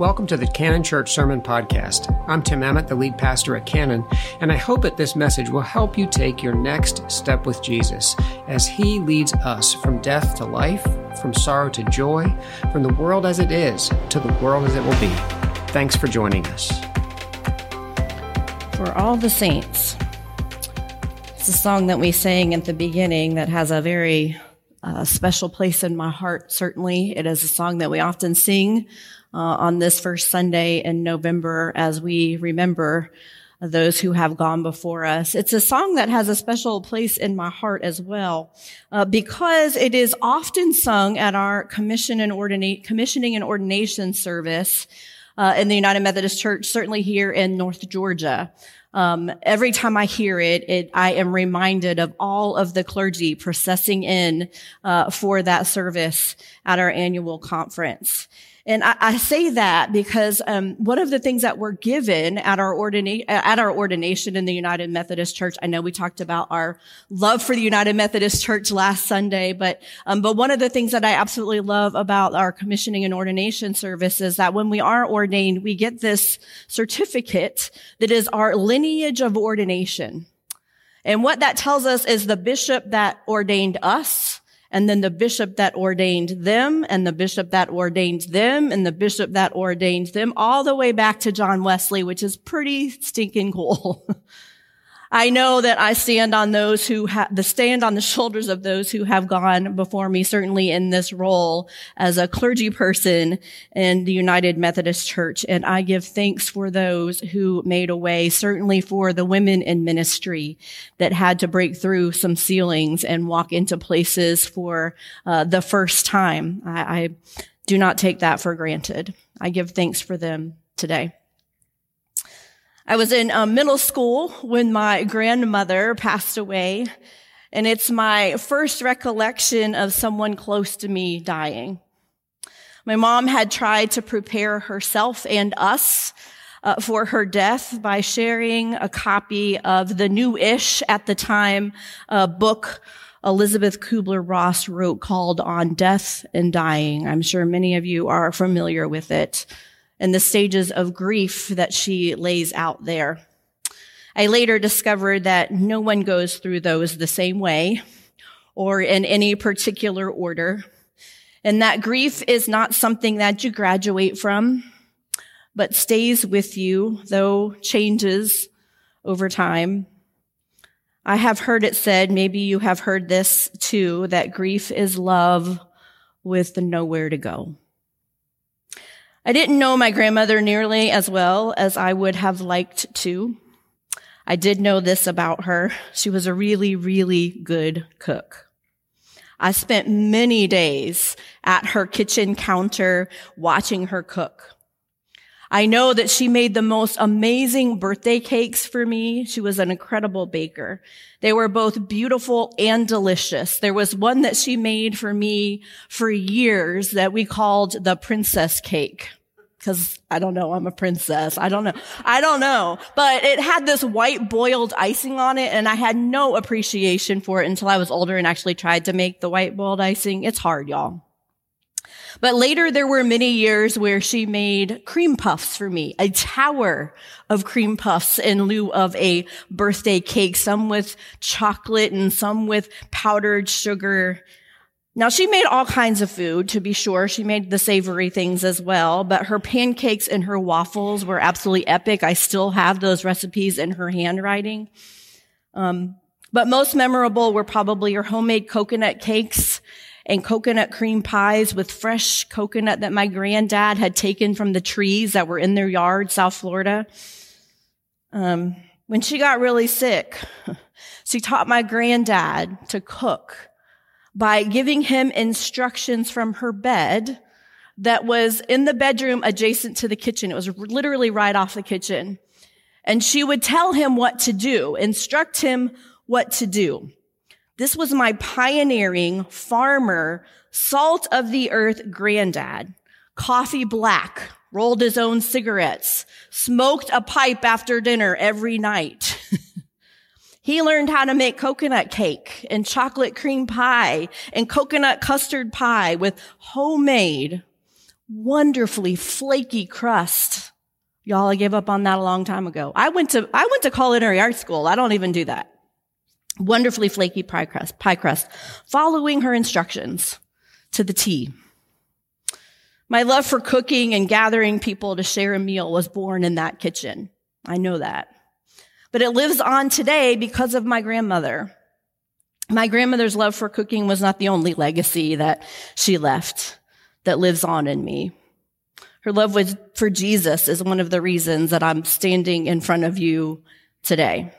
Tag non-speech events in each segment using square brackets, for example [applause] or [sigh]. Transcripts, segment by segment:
Welcome to the Canon Church Sermon Podcast. I'm Tim Emmett, the lead pastor at Canon, and I hope that this message will help you take your next step with Jesus as He leads us from death to life, from sorrow to joy, from the world as it is to the world as it will be. Thanks for joining us. For all the saints. It's a song that we sang at the beginning that has a very uh, special place in my heart, certainly. It is a song that we often sing uh, on this first Sunday in November as we remember those who have gone before us. It's a song that has a special place in my heart as well, uh, because it is often sung at our commission and ordinate, commissioning and ordination service uh, in the United Methodist Church, certainly here in North Georgia. Um, every time I hear it, it, I am reminded of all of the clergy processing in uh, for that service at our annual conference. And I, I say that because um, one of the things that we're given at our ordina- at our ordination in the United Methodist Church, I know we talked about our love for the United Methodist Church last Sunday, but um, but one of the things that I absolutely love about our commissioning and ordination service is that when we are ordained, we get this certificate that is our lineage of ordination. And what that tells us is the bishop that ordained us and then the bishop that ordained them and the bishop that ordained them and the bishop that ordained them all the way back to John Wesley, which is pretty stinking cool. [laughs] I know that I stand on those who the stand on the shoulders of those who have gone before me, certainly in this role as a clergy person in the United Methodist Church. And I give thanks for those who made a way, certainly for the women in ministry that had to break through some ceilings and walk into places for uh, the first time. I, I do not take that for granted. I give thanks for them today. I was in uh, middle school when my grandmother passed away, and it's my first recollection of someone close to me dying. My mom had tried to prepare herself and us uh, for her death by sharing a copy of the new-ish at the time book Elisabeth Kubler-Ross wrote called On Death and Dying. I'm sure many of you are familiar with it and the stages of grief that she lays out there. I later discovered that no one goes through those the same way or in any particular order. And that grief is not something that you graduate from, but stays with you, though changes over time. I have heard it said, maybe you have heard this too, that grief is love with nowhere to go. I didn't know my grandmother nearly as well as I would have liked to. I did know this about her. She was a really, really good cook. I spent many days at her kitchen counter watching her cook. I know that she made the most amazing birthday cakes for me. She was an incredible baker. They were both beautiful and delicious. There was one that she made for me for years that we called the princess cake. Cause I don't know, I'm a princess. I don't know. I don't know. But it had this white boiled icing on it and I had no appreciation for it until I was older and actually tried to make the white boiled icing. It's hard, y'all. But later there were many years where she made cream puffs for me, a tower of cream puffs in lieu of a birthday cake, some with chocolate and some with powdered sugar. Now she made all kinds of food, to be sure. She made the savory things as well, but her pancakes and her waffles were absolutely epic. I still have those recipes in her handwriting. Um, but most memorable were probably her homemade coconut cakes and coconut cream pies with fresh coconut that my granddad had taken from the trees that were in their yard, South Florida. Um, when she got really sick, she taught my granddad to cook by giving him instructions from her bed that was in the bedroom adjacent to the kitchen. It was literally right off the kitchen. And she would tell him what to do, instruct him what to do. This was my pioneering farmer, salt of the earth granddad. Coffee black, rolled his own cigarettes, smoked a pipe after dinner every night. [laughs] he learned how to make coconut cake and chocolate cream pie and coconut custard pie with homemade wonderfully flaky crust. Y'all, I gave up on that a long time ago. I went to, I went to culinary art school. I don't even do that. Wonderfully flaky pie crust, pie crust, following her instructions to the T. My love for cooking and gathering people to share a meal was born in that kitchen. I know that. But it lives on today because of my grandmother. My grandmother's love for cooking was not the only legacy that she left that lives on in me. Her love for Jesus is one of the reasons that I'm standing in front of you today.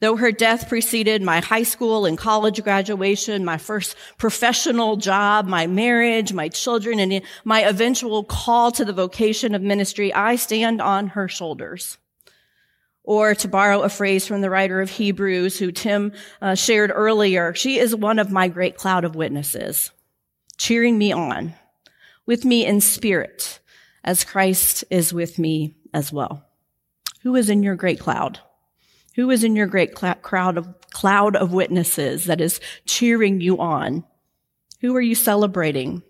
Though her death preceded my high school and college graduation, my first professional job, my marriage, my children, and my eventual call to the vocation of ministry, I stand on her shoulders. Or to borrow a phrase from the writer of Hebrews, who Tim uh, shared earlier, she is one of my great cloud of witnesses, cheering me on, with me in spirit, as Christ is with me as well. Who is in your great cloud? Who is in your great cl- crowd of cloud of witnesses that is cheering you on? Who are you celebrating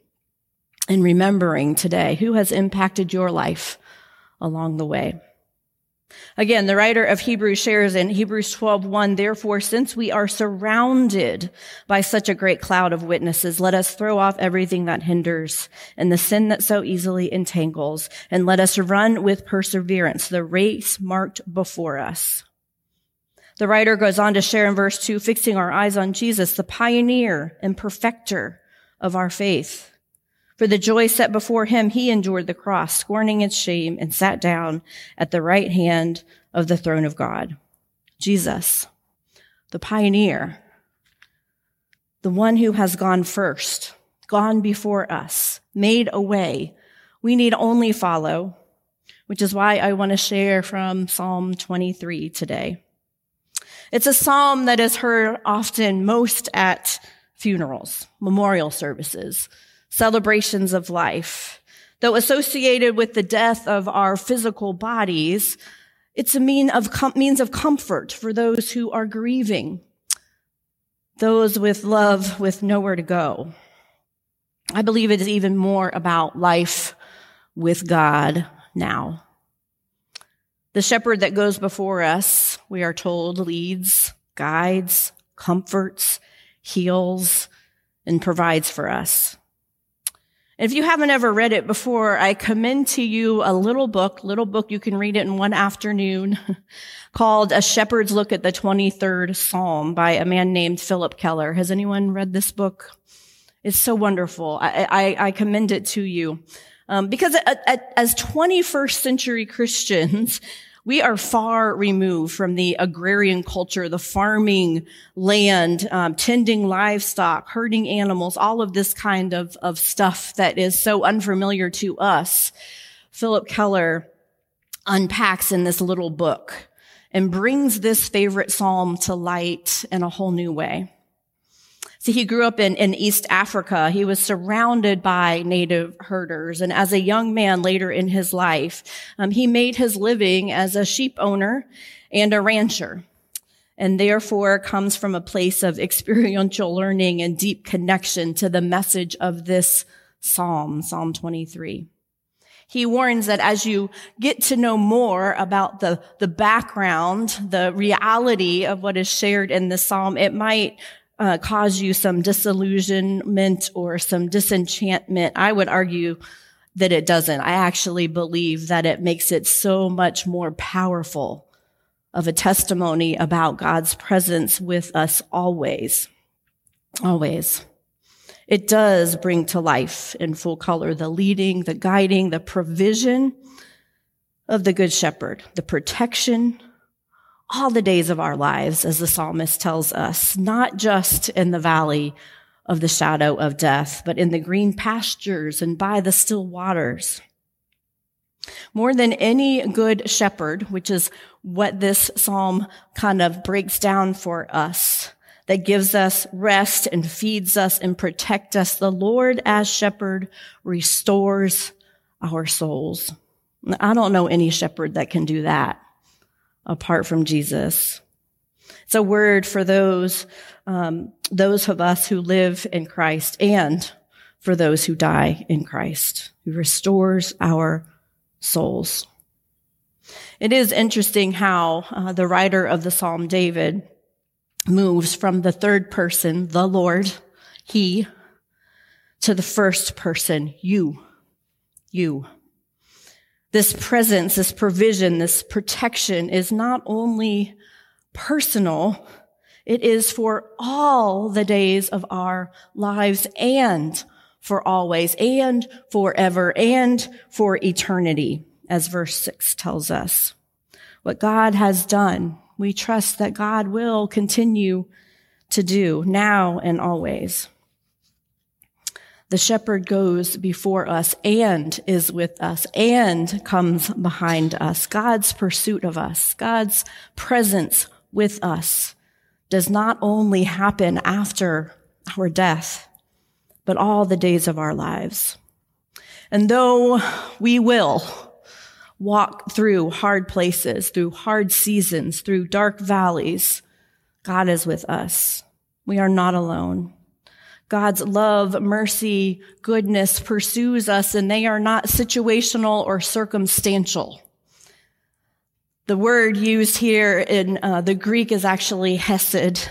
and remembering today? Who has impacted your life along the way? Again, the writer of Hebrews shares in Hebrews 12:1, therefore, since we are surrounded by such a great cloud of witnesses, let us throw off everything that hinders and the sin that so easily entangles, and let us run with perseverance the race marked before us. The writer goes on to share in verse 2, fixing our eyes on Jesus, the pioneer and perfecter of our faith. For the joy set before him, he endured the cross, scorning its shame, and sat down at the right hand of the throne of God. Jesus, the pioneer, the one who has gone first, gone before us, made a way. We need only follow, which is why I want to share from Psalm 23 today. It's a psalm that is heard often most at funerals, memorial services, celebrations of life. Though associated with the death of our physical bodies, it's a mean of com- means of comfort for those who are grieving, those with love with nowhere to go. I believe it is even more about life with God now. The shepherd that goes before us, we are told, leads, guides, comforts, heals, and provides for us. If you haven't ever read it before, I commend to you a little book, little book, you can read it in one afternoon, [laughs] called A Shepherd's Look at the 23rd Psalm by a man named Phillip Keller. Has anyone read this book? It's so wonderful. I, I, I commend it to you. Um, because as 21st century Christians, we are far removed from the agrarian culture, the farming land, um, tending livestock, herding animals, all of this kind of, of stuff that is so unfamiliar to us. Phillip Keller unpacks in this little book and brings this favorite psalm to light in a whole new way. See, he grew up in, in East Africa. He was surrounded by native herders. And as a young man later in his life, um, he made his living as a sheep owner and a rancher. And therefore comes from a place of [laughs] experiential learning and deep connection to the message of this Psalm, Psalm 23. He warns that as you get to know more about the, the background, the reality of what is shared in the Psalm, it might uh, cause you some disillusionment or some disenchantment. I would argue that it doesn't. I actually believe that it makes it so much more powerful of a testimony about God's presence with us always. Always. It does bring to life in full color the leading, the guiding, the provision of the Good Shepherd, the protection, all the days of our lives, as the psalmist tells us, not just in the valley of the shadow of death, but in the green pastures and by the still waters. More than any good shepherd, which is what this psalm kind of breaks down for us, that gives us rest and feeds us and protect us, the Lord as shepherd restores our souls. I don't know any shepherd that can do that apart from Jesus. It's a word for those, um, those of us who live in Christ and for those who die in Christ, who restores our souls. It is interesting how uh, the writer of the Psalm, David, moves from the third person, the Lord, he, to the first person, you, you. This presence, this provision, this protection is not only personal, it is for all the days of our lives and for always and forever and for eternity, as verse 6 tells us. What God has done, we trust that God will continue to do now and always. The shepherd goes before us and is with us and comes behind us. God's pursuit of us, God's presence with us does not only happen after our death, but all the days of our lives. And though we will walk through hard places, through hard seasons, through dark valleys, God is with us. We are not alone. God's love, mercy, goodness pursues us and they are not situational or circumstantial. The word used here in uh, the Greek is actually hesed,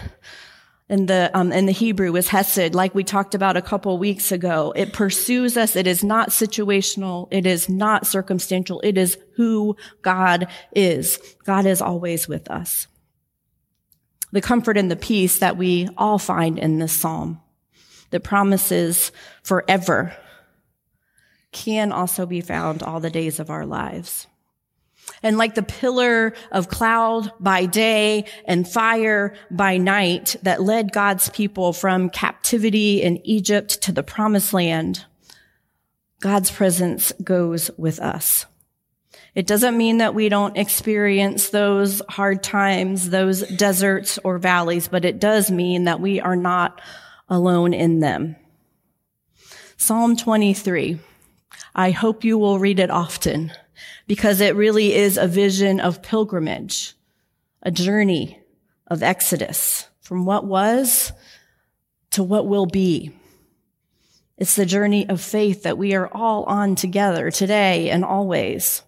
in the um, in the Hebrew is hesed, like we talked about a couple weeks ago. It pursues us. It is not situational. It is not circumstantial. It is who God is. God is always with us. The comfort and the peace that we all find in this psalm that promises forever can also be found all the days of our lives. And like the pillar of cloud by day and fire by night that led God's people from captivity in Egypt to the promised land, God's presence goes with us. It doesn't mean that we don't experience those hard times, those deserts or valleys, but it does mean that we are not alone in them. Psalm 23. I hope you will read it often because it really is a vision of pilgrimage, a journey of exodus from what was to what will be. It's the journey of faith that we are all on together today and always.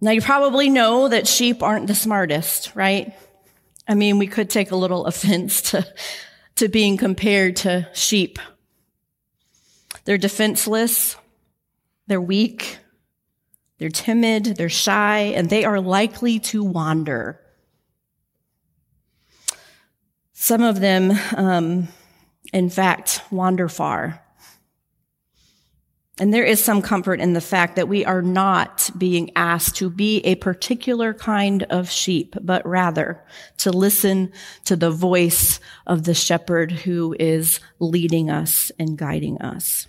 Now you probably know that sheep aren't the smartest, right? I mean, we could take a little [laughs] offense to, to being compared to sheep. They're defenseless. They're weak. They're timid, they're shy, and they are likely to wander. Some of them, um, in fact, wander far. And there is some comfort in the fact that we are not being asked to be a particular kind of sheep, but rather to listen to the voice of the shepherd who is leading us and guiding us.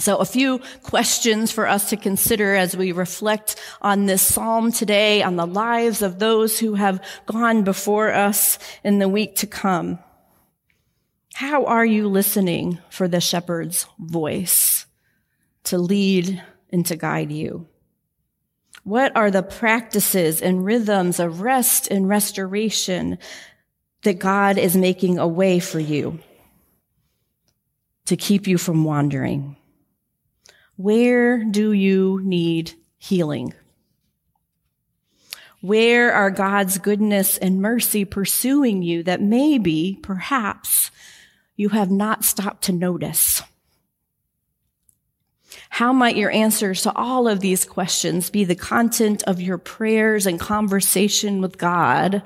So a few questions for us to consider as we reflect on this psalm today, on the lives of those who have gone before us in the week to come. How are you listening for the shepherd's voice to lead and to guide you? What are the practices and rhythms of rest and restoration that God is making a way for you to keep you from wandering? Where do you need healing? Where are God's goodness and mercy pursuing you that maybe, perhaps, you have not stopped to notice? How might your answers to all of these questions be the content of your prayers and conversation with God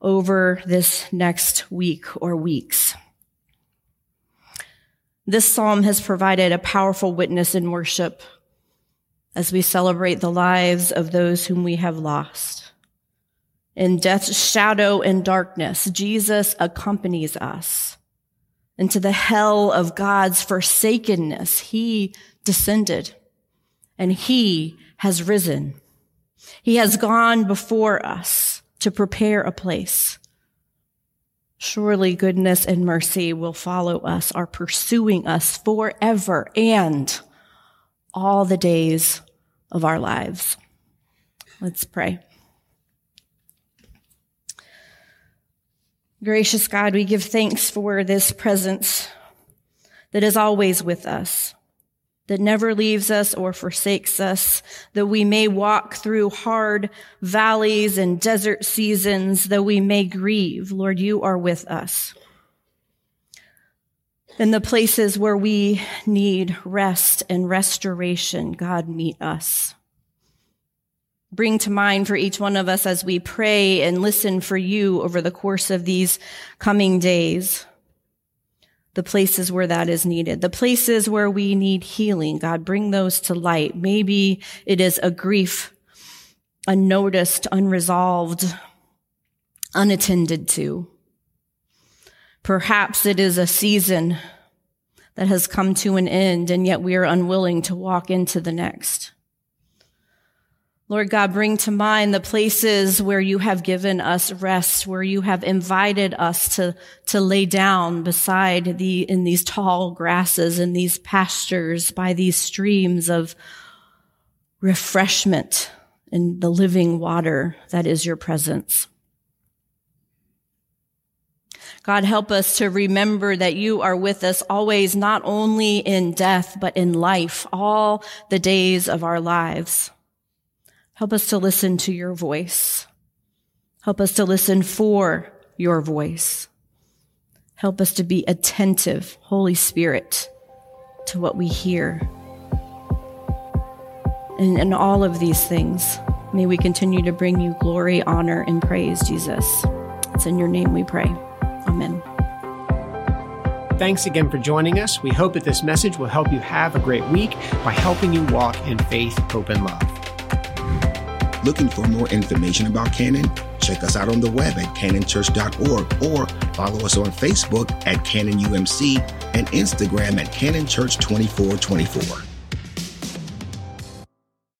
over this next week or weeks? This psalm has provided a powerful witness in worship as we celebrate the lives of those whom we have lost. In death's shadow and darkness, Jesus accompanies us. Into the hell of God's forsakenness, he descended and he has risen. He has gone before us to prepare a place. Surely goodness and mercy will follow us, are pursuing us forever and all the days of our lives. Let's pray. Gracious God, we give thanks for this presence that is always with us, that never leaves us or forsakes us, that we may walk through hard valleys and desert seasons, though we may grieve. Lord, you are with us. In the places where we need rest and restoration, God, meet us. Bring to mind for each one of us as we pray and listen for you over the course of these coming days the places where that is needed, the places where we need healing. God, bring those to light. Maybe it is a grief unnoticed, unresolved, unattended to. Perhaps it is a season that has come to an end and yet we are unwilling to walk into the next. Lord God, bring to mind the places where you have given us rest, where you have invited us to, to lay down beside the, in these tall grasses, in these pastures, by these streams of refreshment in the living water that is your presence. God, help us to remember that you are with us always, not only in death, but in life, all the days of our lives. Help us to listen to your voice. Help us to listen for your voice. Help us to be attentive, Holy Spirit, to what we hear. And in all of these things, may we continue to bring you glory, honor, and praise, Jesus. It's in your name we pray. Amen. Thanks again for joining us. We hope that this message will help you have a great week by helping you walk in faith, hope, and love. Looking for more information about Canon? Check us out on the web at canonchurch.org or follow us on Facebook at CanonUMC and Instagram at CanonChurch2424.